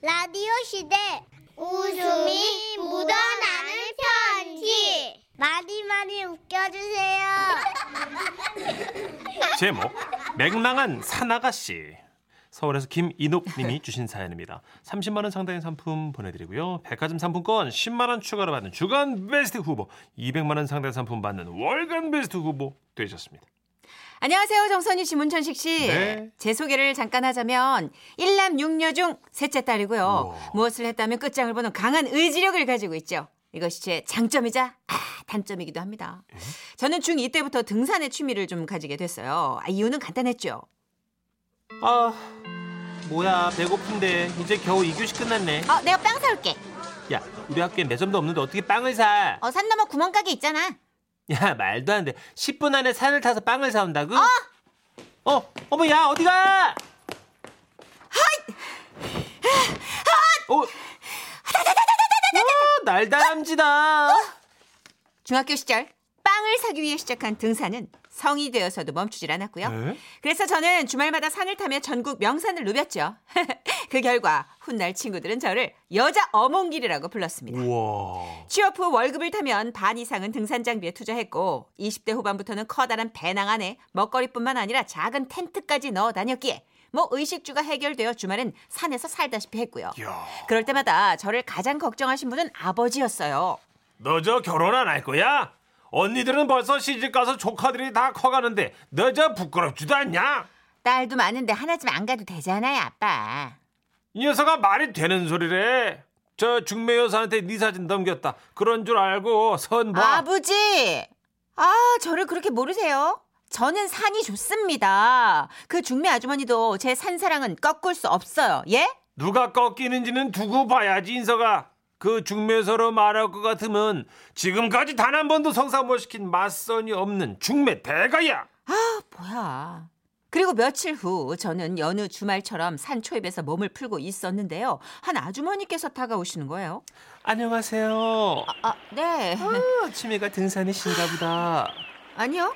라디오 시대 웃음이 묻어나는 편지 많이 많이 웃겨주세요. 제목 맹랑한 산아가씨 서울에서 김인옥님이 주신 사연입니다. 30만 원 상당의 상품 보내드리고요. 백화점 상품권 10만 원 추가로 받는 주간 베스트 후보, 200만 원 상당의 상품 받는 월간 베스트 후보 되셨습니다. 안녕하세요. 정선희 씨, 문천식 씨. 네. 제 소개를 잠깐 하자면 일남 육녀 중 셋째 딸이고요. 우와. 무엇을 했다면 끝장을 보는 강한 의지력을 가지고 있죠. 이것이 제 장점이자 아, 단점이기도 합니다. 저는 중2 때부터 등산의 취미를 좀 가지게 됐어요. 아, 이유는 간단했죠. 아 뭐야 배고픈데 이제 겨우 2교시 끝났네. 어, 내가 빵 사올게. 야 우리 학교에 매점도 없는데 어떻게 빵을 사? 어, 산 넘어 구멍가게 있잖아. 야 말도 안 돼. 10분 안에 산을 타서 빵을 사온다고? 어 어머 야 어디가? 어. 와, 날다람쥐다. 중학교 시절 빵을 사기 위해 시작한 등산은 성이 되어서도 멈추질 않았고요. 네? 그래서 저는 주말마다 산을 타며 전국 명산을 누볐죠. 그 결과 훗날 친구들은 저를 여자 어몽길이라고 불렀습니다. 우와. 취업 후 월급을 타면 반 이상은 등산 장비에 투자했고 20대 후반부터는 커다란 배낭 안에 먹거리뿐만 아니라 작은 텐트까지 넣어 다녔기에 뭐 의식주가 해결되어 주말엔 산에서 살다시피 했고요. 야. 그럴 때마다 저를 가장 걱정하신 분은 아버지였어요. 너 저 결혼 안 할 거야? 언니들은 벌써 시집 가서 조카들이 다 커가는데 너 저 부끄럽지도 않냐? 딸도 많은데 하나쯤 안 가도 되잖아요, 아빠. 이 녀석아 말이 되는 소리래. 저 중매 여사한테 네 사진 넘겼다. 그런 줄 알고 선 봐. 아버지! 아, 저를 그렇게 모르세요? 저는 산이 좋습니다. 그 중매 아주머니도 제 산사랑은 꺾을 수 없어요. 예? 누가 꺾이는지는 두고 봐야지 인서가. 그 중매서로 말할 것 같으면 지금까지 단 한 번도 성사 못 시킨 맞선이 없는 중매 대가야. 아, 뭐야. 그리고 며칠 후 저는 여느 주말처럼 산 초입에서 몸을 풀고 있었는데요. 한 아주머니께서 다가오시는 거예요. 안녕하세요. 아, 네. 아, 취미가 등산이신가 보다. 아니요.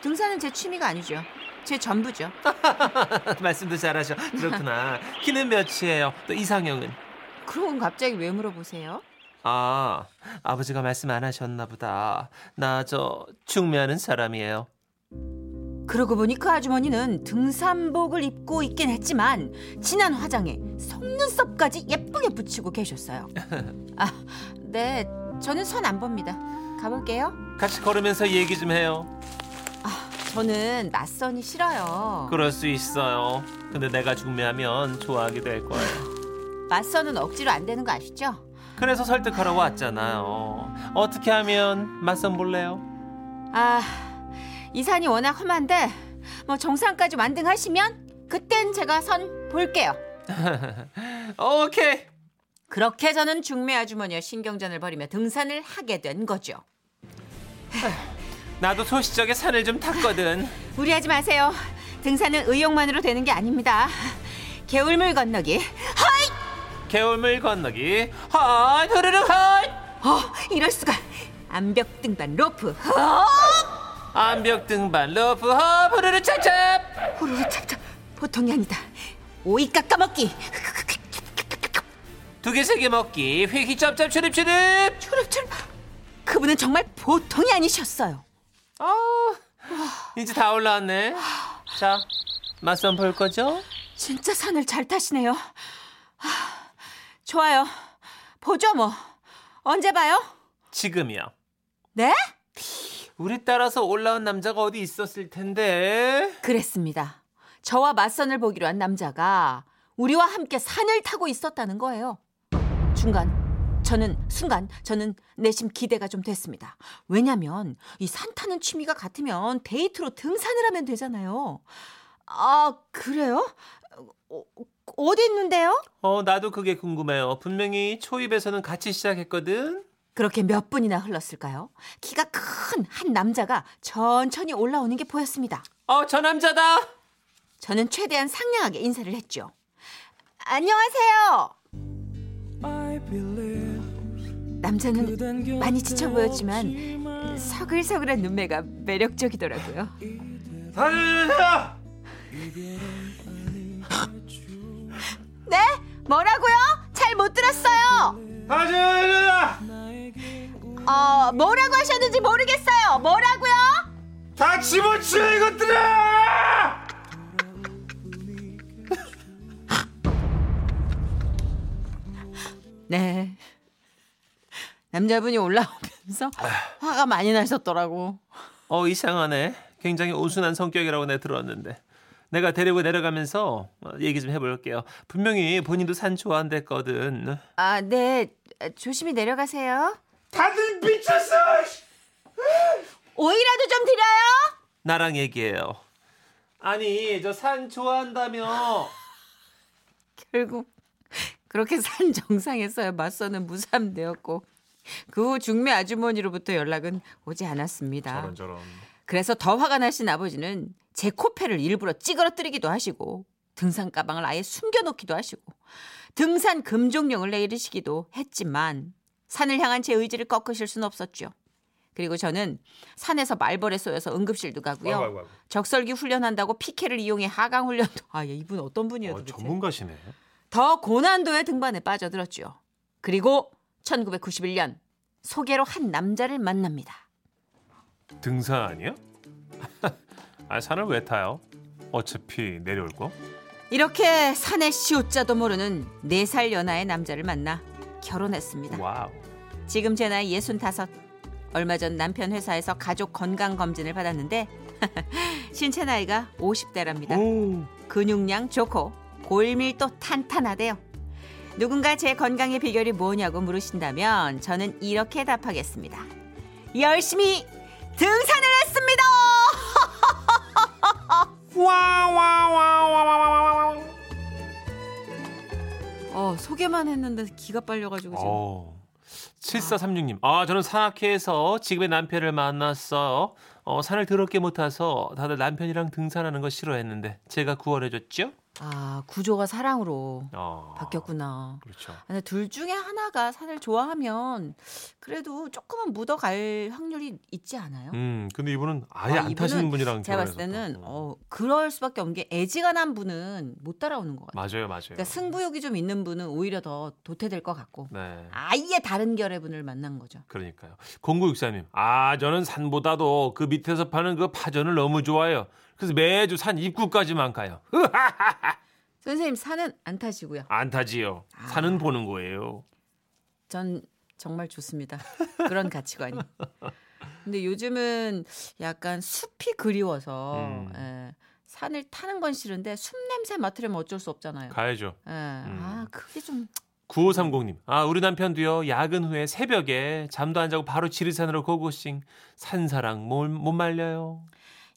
등산은 제 취미가 아니죠. 제 전부죠. 말씀도 잘하셔. 그렇구나. 키는 몇이에요? 또 이상형은? 그럼 갑자기 왜 물어보세요? 아, 아버지가 말씀 안 하셨나 보다. 나저 중매하는 사람이에요. 그러고 보니 그 아주머니는 등산복을 입고 있긴 했지만 진한 화장에 속눈썹까지 예쁘게 붙이고 계셨어요. 아, 네, 저는 선 안 봅니다. 가볼게요. 같이 걸으면서 얘기 좀 해요. 저는 낯선이 싫어요. 그럴 수 있어요. 근데 내가 중매하면 좋아하게 될 거예요. 맞선은 억지로 안 되는 거 아시죠? 그래서 설득하러 왔잖아요. 어떻게 하면 맞선 볼래요? 아, 이 산이 워낙 험한데 뭐 정상까지 완등하시면 그땐 제가 선 볼게요. 오케이. 그렇게 저는 중매 아주머니와 신경전을 벌이며 등산을 하게 된 거죠. 나도 소시적에 산을 좀 탔거든. 무리하지 마세요. 등산은 의욕만으로 되는 게 아닙니다. 개울물 건너기. 개울물 건너기. 헛 흐르륵 헛. 어, 이럴 수가. 암벽 등반 로프. 어! 암벽 등반 로프 헛 흐르륵 찹찹. 호로로 찹찹. 보통이 아니다. 오이 깎아 먹기. 두 개 세 개 먹기. 휘휘 짭짭 추립 추립. 초록초록. 그분은 정말 보통이 아니셨어요. 아, 이제 다 올라왔네. 자, 맞선 볼 거죠? 진짜 산을 잘 타시네요. 하, 좋아요. 보죠 뭐. 언제 봐요? 지금이요. 네? 우리 따라서 올라온 남자가 어디 있었을 텐데. 그랬습니다. 저와 맞선을 보기로 한 남자가 우리와 함께 산을 타고 있었다는 거예요. 중간 저는 순간 저는 내심 기대가 좀 됐습니다. 왜냐면 이 산 타는 취미가 같으면 데이트로 등산을 하면 되잖아요. 아 그래요? 어, 어디 있는데요? 어, 나도 그게 궁금해요. 분명히 초입에서는 같이 시작했거든. 그렇게 몇 분이나 흘렀을까요? 키가 큰 한 남자가 천천히 올라오는 게 보였습니다. 어, 저 남자다. 저는 최대한 상냥하게 인사를 했죠. 안녕하세요. 남자는 많이 지쳐 보였지만 서글서글한 눈매가 매력적이더라고요. 살려주세요. 네? 뭐라고요? 잘 못 들었어요. 하자. 어, 뭐라고 하셨는지 모르겠어요. 뭐라고요? 다 집어치워 이것들아! 네. 남자분이 올라오면서 아. 화가 많이 나셨더라고. 어 이상하네. 굉장히 온순한 성격이라고 내 들었는데. 내가 데리고 내려가면서 어, 얘기 좀 해볼게요. 분명히 본인도 산 좋아한댔거든. 아, 네. 조심히 내려가세요. 다들 미쳤어! 오이라도 좀 드려요? 나랑 얘기해요. 아니 저 산 좋아한다며. 결국 그렇게 산 정상에서야 맞서는 무삼되었고 그 후 중매 아주머니로부터 연락은 오지 않았습니다. 저런. 그래서 더 화가 나신 아버지는 제 코페를 일부러 찌그러뜨리기도 하시고 등산 가방을 아예 숨겨놓기도 하시고 등산 금종령을 내리시기도 했지만 산을 향한 제 의지를 꺾으실 수는 없었죠. 그리고 저는 산에서 말벌에 쏘여서 응급실도 가고요. 아이고. 적설기 훈련한다고 피케를 이용해 하강 훈련도 아, 예, 이분 어떤 분이에요, 어? 전문가시네. 더 고난도의 등반에 빠져들었죠. 그리고 1991년 소개로 한 남자를 만납니다. 등산 아니야? 아 산을 왜 타요? 어차피 내려올 거. 이렇게 산의 시옷자도 모르는 4살 연하의 남자를 만나 결혼했습니다. 와우. 지금 제 나이 65. 얼마 전 남편 회사에서 가족 건강 검진을 받았는데 신체 나이가 50대랍니다. 오. 근육량 좋고 골밀도 탄탄하대요. 누군가 제 건강의 비결이 뭐냐고 물으신다면 저는 이렇게 답하겠습니다. 열심히 등산을 했습니다. 와와와와와와와. 어, 소개만 했는데 기가 빨려가지고 지금. 어. 7436님. 아, 저는 산악회에서 지금의 남편을 만났어요. 어, 산을 더럽게 못 타서 다들 남편이랑 등산하는 거 싫어했는데 제가 구원해줬죠? 아 구조가 사랑으로 어. 바뀌었구나. 그렇죠. 근데 둘 중에 하나가 산을 좋아하면 그래도 조금은 묻어갈 확률이 있지 않아요? 음, 근데 이분은 아예 아, 안 이분은 타시는 분이랑 제가 봤을 때는 또. 어 그럴 수밖에 없는 게 애지간한 분은 못 따라오는 것 같아요. 맞아요, 맞아요. 그러니까 승부욕이 좀 있는 분은 오히려 더 도태될 것 같고 네. 아예 다른 결의 분을 만난 거죠. 그러니까요. 0964님. 아, 저는 산보다도 그 밑에서 파는 그 파전을 너무 좋아해요. 그래서 매주 산 입구까지만 가요. 선생님 산은 안 타시고요. 안 타지요. 아. 산은 보는 거예요. 전 정말 좋습니다. 그런 가치관이. 근데 요즘은 약간 숲이 그리워서 음. 예, 산을 타는 건 싫은데 숲 냄새 맡으려면 어쩔 수 없잖아요. 가야죠. 예, 아 그게 좀 9530님. 아, 우리 남편도요. 야근 후에 새벽에 잠도 안 자고 바로 지리산으로 고고싱. 산사랑 못, 못 말려요.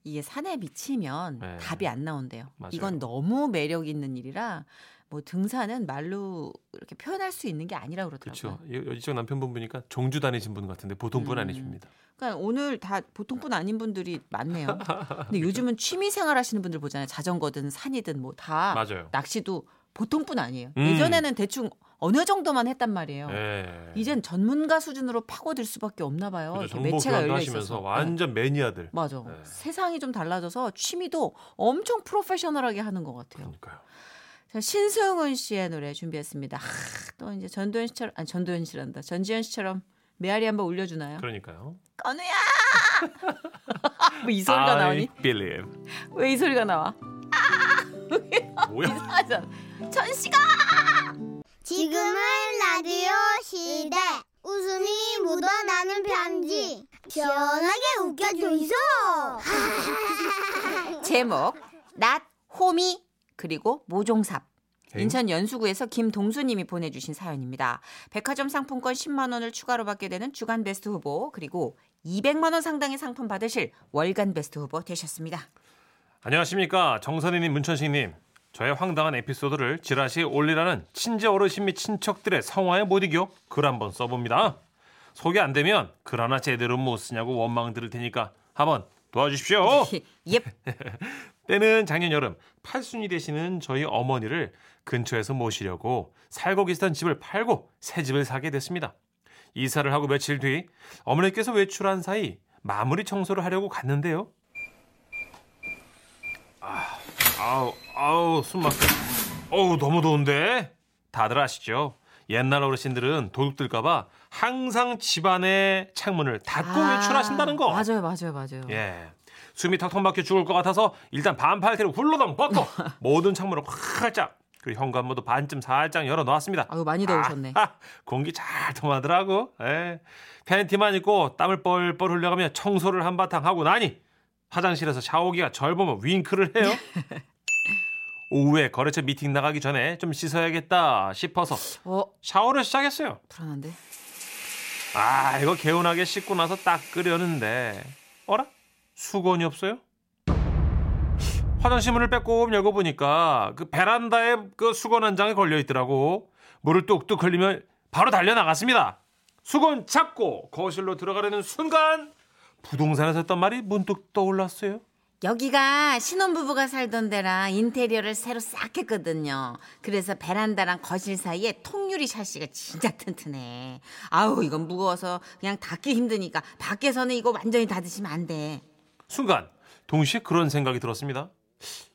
이게 산에 미치면 네. 답이 안 나온대요. 맞아요. 이건 너무 매력 있는 일이라 뭐 등산은 말로 이렇게 표현할 수 있는 게 아니라 그러더라고요. 그렇죠. 이- 이쪽 남편분 보니까 종주 다니신 분 같은데 보통 분 음. 아니십니다. 그러니까 오늘 다 보통뿐 아닌 분들이 많네요. 근데 요즘은 취미 생활 하시는 분들 보잖아요. 자전거든 산이든 뭐 다. 낚시도 보통뿐 아니에요. 음. 예전에는 대충 어느 정도만 했단 말이에요. 예. 이젠 전문가 수준으로 파고들 수밖에 없나 봐요. 그렇죠. 매체가 열려 있어서. 네. 완전 매니아들. 맞아. 네. 세상이 좀 달라져서 취미도 엄청 프로페셔널하게 하는 것 같아요. 그러니까요. 자, 신승훈 씨의 노래 준비했습니다. 하, 또 이제 전도연 씨처럼 아니 전도연 씨란다. 전지현 씨처럼 메아리 한번 올려주나요? 그러니까요. 건우야! 왜 이 소리가 나오니? I believe. 왜이 소리가 나와? 뭐야? 이상하잖아. 전 씨가 지금은 라디오 시대. 웃음이 묻어나는 편지. 시원하게 웃겨줘이소. 제목 낫 호미 그리고 모종삽 에잉? 인천 연수구에서 김동수님이 보내주신 사연입니다. 백화점 상품권 10만 원을 추가로 받게 되는 주간 베스트 후보 그리고 200만 원 상당의 상품 받으실 월간 베스트 후보 되셨습니다. 안녕하십니까 정선희님 문천식님 저의 황당한 에피소드를 지라시에 올리라는 친지 어르신 및 친척들의 성화에 못 이겨 글 한번 써봅니다. 소개 안 되면 글 하나 제대로 못 쓰냐고 원망 들을 테니까 한번 도와주십시오. 예. 때는 작년 여름 팔순이 되시는 저희 어머니를 근처에서 모시려고 살고 계시던 집을 팔고 새 집을 사게 됐습니다. 이사를 하고 며칠 뒤 어머니께서 외출한 사이 마무리 청소를 하려고 갔는데요 아우, 아우, 숨 막혀. 어우, 너무 더운데? 다들 아시죠? 옛날 어르신들은 도둑들까봐 항상 집안의 창문을 닫고 아, 외출하신다는 거. 맞아요, 맞아요, 맞아요. 예. 숨이 턱턱 막혀 죽을 것 같아서 일단 반팔티로 훌러덩 벗고 모든 창문을 활짝 그리고 현관문도 반쯤 살짝 열어 놓았습니다. 아유, 많이 더우셨네. 아, 공기 잘 통하더라고. 예. 팬티만 입고 땀을 뻘뻘 흘려가며 청소를 한바탕 하고 나니 화장실에서 샤워기가 절 보면 윙크를 해요. 오후에 거래처 미팅 나가기 전에 좀 씻어야겠다 싶어서 어, 샤워를 시작했어요. 불안한데. 아, 이거 개운하게 씻고 나서 딱 끓였는데, 어라? 수건이 없어요? 화장실 문을 빼꼼 열고 보니까 그 베란다에 그 수건 한 장이 걸려 있더라고. 물을 뚝뚝 흘리면 바로 달려 나갔습니다. 수건 잡고 거실로 들어가려는 순간 부동산에서 했던 말이 문득 떠올랐어요. 여기가 신혼부부가 살던 데랑 인테리어를 새로 싹 했거든요. 그래서 베란다랑 거실 사이에 통유리 샤시가 진짜 튼튼해. 아우 이건 무거워서 그냥 닫기 힘드니까 밖에서는 이거 완전히 닫으시면 안 돼. 순간 동시에 그런 생각이 들었습니다.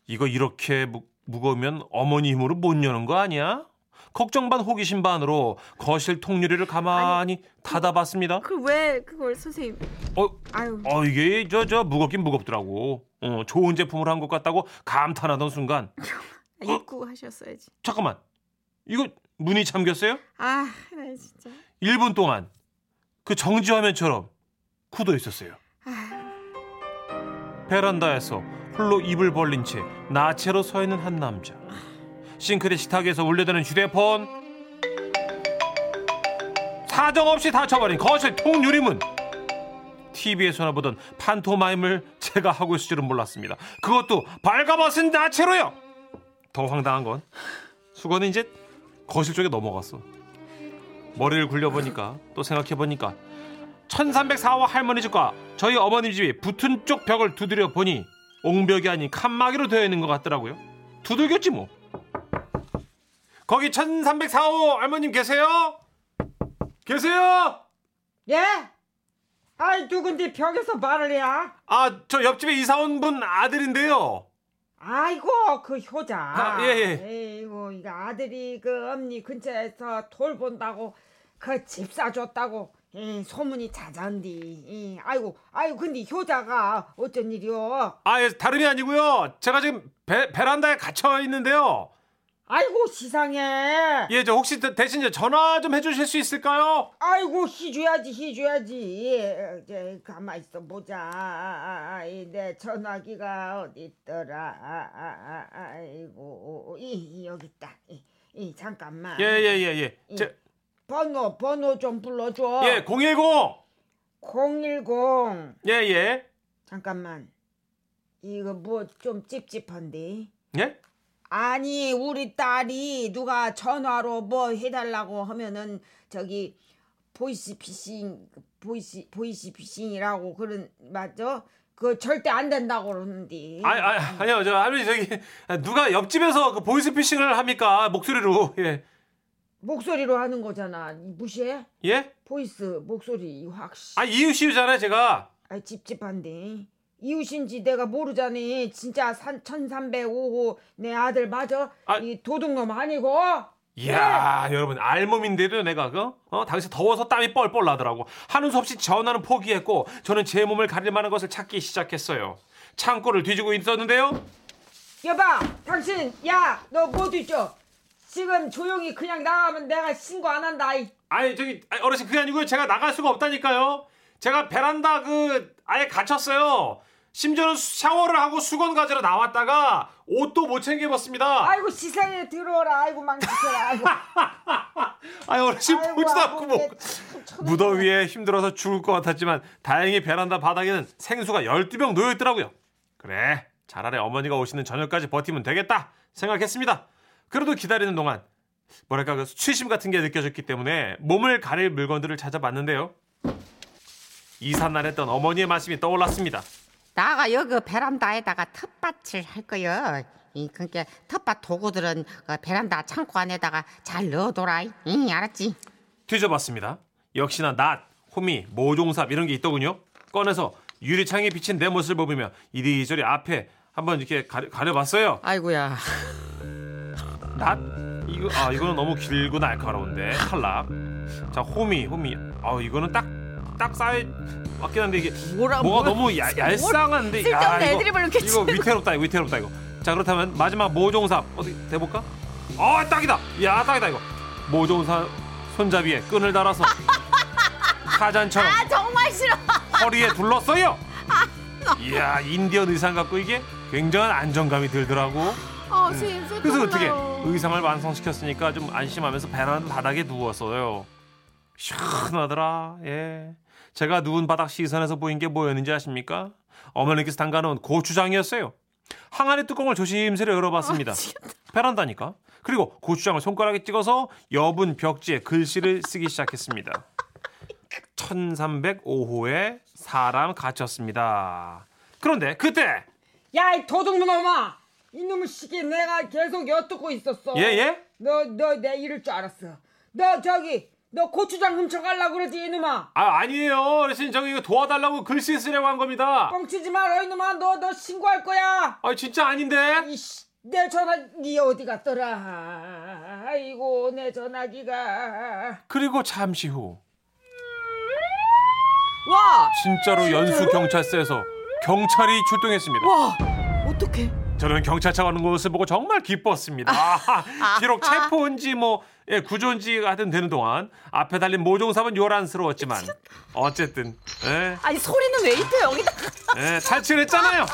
이거 이렇게 무, 무거우면 어머니 힘으로 못 여는 거 아니야? 걱정 반 호기심 반으로 거실 통유리를 가만히 닫아봤습니다. 그 왜 그걸 선생님? 어, 아유. 어 이게 저저 무겁긴 무겁더라고. 어, 좋은 제품을 한 것 같다고 감탄하던 순간 입고 하셨어야지. 잠깐만 이거 문이 잠겼어요? 아, 나 진짜. 1분 동안 그 정지 화면처럼 굳어 있었어요. 베란다에서 홀로 입을 벌린 채 나체로 서 있는 한 남자. 싱크대 식탁에서 울려드는 휴대폰. 사정없이 닫혀버린 거실 통유리문. TV에서나 보던 판토마임을 제가 하고 있을 줄은 몰랐습니다. 그것도 발가벗은 나체로요. 더 황당한 건 수건은 이제 거실 쪽에 넘어갔어. 머리를 굴려보니까 또 생각해보니까 1304호 할머니 집과 저희 어머님 집이 붙은 쪽 벽을 두드려 보니 옹벽이 아닌 칸막이로 되어 있는 것 같더라고요. 두들겼지 뭐. 거기 1304호 할머님 계세요? 계세요? 예? 아이 누군데 벽에서 말을 해야? 아, 저 옆집에 이사 온 분 아들인데요. 아이고 그 효자. 아, 예, 예. 에이고 이거 아들이 그 엄니 근처에서 돌 본다고 그 집 사줬다고 예, 소문이 자자한디. 예, 아이고 아이고 근데 효자가 어쩐 일이요? 아, 예, 다름이 아니고요. 제가 지금 베, 베란다에 갇혀 있는데요. 아이고 시상해. 예, 저 혹시 대- 대신 전화 좀 해주실 수 있을까요? 아이고 해줘야지. 예, 이제 가만 있어 보자. 내 전화기가 어디 있더라. 아, 아이고 이, 이, 여기 있다. 이, 이 잠깐만. 예, 예, 예, 예. 제, 번호 번호 좀 불러줘. 예, 010. 010. 예, 예. 잠깐만. 이거 뭐 좀 찝찝한데. 예? 아니 우리 딸이 누가 전화로 뭐 해달라고 하면은 저기 보이스 피싱 보이스 보이스 피싱이라고 그런 맞죠? 그거 절대 안 된다고 그러는데. 아니, 아니, 아니요. 저 할머니 저기 누가 옆집에서 그 보이스 피싱을 합니까? 목소리로. 예. 목소리로 하는 거잖아. 무시해? 예? 보이스 목소리 확. 씨. 아, 이웃이잖아요, 제가. 아 찝찝한데. 이웃인지 내가 모르자니 진짜 산 1305호 내 아들 맞아? 아. 이 도둑놈 아니고? 이야, 여러분, 알몸인데도 내가 그, 어, 당시 더워서 땀이 뻘뻘 나더라고. 하는 수 없이 전화는 포기했고, 저는 제 몸을 가릴 만한 것을 찾기 시작했어요. 창고를 뒤지고 있었는데요. 여봐, 당신, 야, 너 뭐 뒤져? 지금 조용히 그냥 나가면 내가 신고 안 한다. 이. 아니, 저기, 어르신, 그게 아니고요. 제가 나갈 수가 없다니까요. 제가 베란다 그, 아예 갇혔어요. 심지어는 샤워를 하고 수건 가지러 나왔다가 옷도 못 챙겨 입었습니다. 아이고 시상에 들어오라. 아이고 망치쳐라. 아이고. 아니, 어르신 아이고, 보지도 않고 뭐. 무더위에 힘들어서 죽을 것 같았지만 다행히 베란다 바닥에는 생수가 12병 놓여 있더라고요. 그래, 차라리 어머니가 오시는 저녁까지 버티면 되겠다 생각했습니다. 그래도 기다리는 동안 뭐랄까 그 수치심 같은 게 느껴졌기 때문에 몸을 가릴 물건들을 찾아봤는데요. 이삿날 했던 어머니의 말씀이 떠올랐습니다. 나가 여기 베란다에다가 텃밭을 할 거요. 이 그러니까 텃밭 도구들은 그 베란다 창고 안에다가 잘 넣어둬라. 응, 알았지? 뒤져봤습니다. 역시나 낫, 호미, 모종삽 이런 게 있더군요. 꺼내서 유리창에 비친 내 모습을 보며 이리저리 앞에 한번 이렇게 가려, 가려봤어요. 아이고야. 낫, 이거 아 이거는 너무 길고 날카로운데 탈락. 자 호미 호미. 아 이거는 딱딱 쌓여 맞긴 한데 이게 뭐라 뭐가 뭐- 너무 야, 얄쌍한데 쓸데없는 이거, 애드립을 이렇게 이거 위태롭다 이거 위태롭다 이거. 자 그렇다면 마지막 모종삽 어디 대볼까? 아 딱이다. 야 딱이다 이거. 모종삽 손잡이에 끈을 달아서 사잔처럼 아 정말 싫어. 허리에 둘렀어요. 이야 인디언 의상 갖고 이게 굉장한 안정감이 들더라고. 아 선생님 그래서 어떻게 의상을 완성시켰으니까 좀 안심하면서 베란다 바닥에 누웠어요. 시원하더라. 예. 제가 누운 바닥 시선에서 보인 게 뭐였는지 아십니까? 어머니께서 담가놓은 고추장이었어요. 항아리 뚜껑을 조심스레 열어봤습니다. 베란다니까. 그리고 고추장을 손가락에 찍어서 여분 벽지에 글씨를 쓰기 시작했습니다. 1305호에 사람 갇혔습니다. 그런데 그때 야 이 도둑놈아 이놈의 시기 내가 계속 엿듣고 있었어 예 예? 너 너 내 이럴 줄 알았어 너 저기 너 고추장 훔쳐갈라 그러지 이놈아. 아 아니에요. 어르신 저기 이거 도와달라고 글씨 쓰려고 한 겁니다. 뻥치지 마라 이놈아. 너 너 신고할 거야. 아 진짜 아닌데? 이씨 내 전화기 어디 갔더라? 아이고 내 전화기가. 그리고 잠시 후. 와, 진짜로 연수 경찰서에서 경찰이 출동했습니다. 와, 어떡해? 저는 경찰차가 오는 것을 보고 정말 기뻤습니다. 아, 비록 체포인지 뭐 예, 구조인지 하여튼 되는 동안 앞에 달린 모종삽은 요란스러웠지만 어쨌든 예, 아니 소리는 왜 이때 여기다? 예, 탈출했잖아요.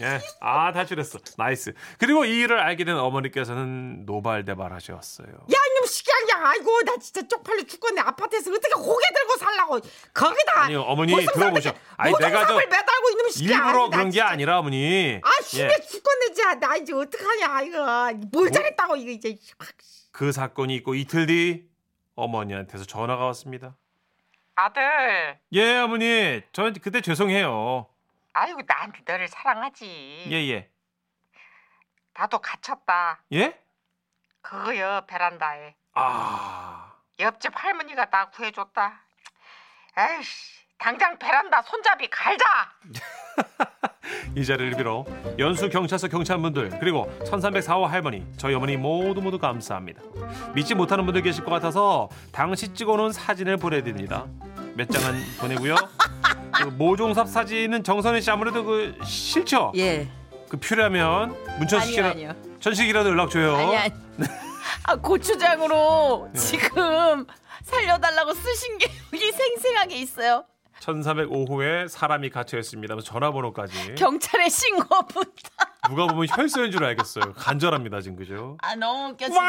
예, 아 탈출했어. nice. 그리고 이 일을 알게 된 어머니께서는 노발대발하셨어요. 야 이놈 시키야. 아이고 나 진짜 쪽팔려 죽겠네. 아파트에서 어떻게 고개 들고 살라고. 거기다. 아니요, 어머니 들어보셔. 아니, 내가 저- 매달고 이놈 시기야. 일부러 나 그런 게 진짜. 아니라 어머니. 아 힘내 예, 죽겠네 진짜. 나 이제 어떡하냐 이거. 뭘 잘했다고 이거 이제. 확. 그 사건이 있고 이틀 뒤 어머니한테서 전화가 왔습니다 아들, 예 어머니 전 그때 죄송해요 아이고 난 너를 사랑하지. 예 예 나도 갇혔다. 예? 그거요 베란다에. 아 옆집 할머니가 나 구해줬다. 에이씨, 당장 베란다 손잡이 갈자. 이 자리를 빌어 연수 경찰서 경찰분들 그리고 1304호 할머니 저희 어머니 모두 모두 감사합니다 믿지 못하는 분들 계실 것 같아서 당시 찍어놓은 사진을 보내드립니다 몇 장은 보내고요 그 모종삽 사진은 정선희 씨 아무래도 그 싫죠? 예. 그 필요하면 문천식 아니요, 씨라 아니요. 천식이라도 연락 줘요 아니 아니. 아 고추장으로 네. 지금 살려달라고 쓰신 게 여기 생생하게 있어요. 1305호에 사람이 갇혀 있습니다. 전화번호까지. 경찰에 신고 부탁. 누가 보면 혈서인 줄 알겠어요. 간절합니다, 지금 그죠? 아 너무 웃겨 지금.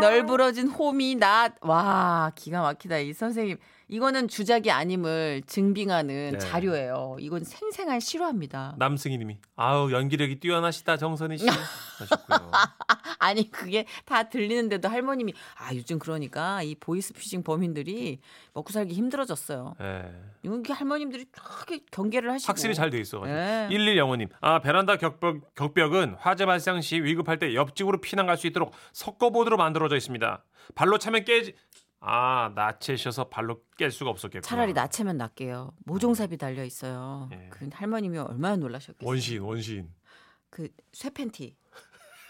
널브러진 홈이 낫. 와 기가 막히다 이 선생님. 이거는 주작이 아님을 증빙하는 네. 자료예요. 이건 생생한 실화입니다. 남승희님이 아우 연기력이 뛰어나시다 정선희 씨 하셨고요. 아니 그게 다 들리는데도 할머님이 아 요즘 그러니까 이 보이스피싱 범인들이 먹고 살기 힘들어졌어요. 예. 이게 할머님들이 크게 경계를 하시고 확실히 잘 돼 있어. 네. 1105님. 아 베란다 격벽, 격벽은 화재 발생 시 위급할 때 옆집으로 피난 갈 수 있도록 석고보드로 만들어져 있습니다. 발로 차면 깨지. 아 나체셔서 발로 깰 수가 없었겠구나. 차라리 나체면 낫게요. 모종삽이 달려 있어요. 예. 그 할머님이 얼마나 놀라셨겠어요. 원시인 원시인 그 쇠팬티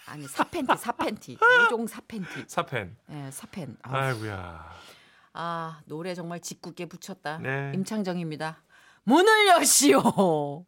아니 사팬티 사팬티 모종 사팬티. 사펜. 예, 사팬. 아, 아이고야. 아 노래 정말 짓궂게 붙였다. 네. 임창정입니다. 문을 여시오.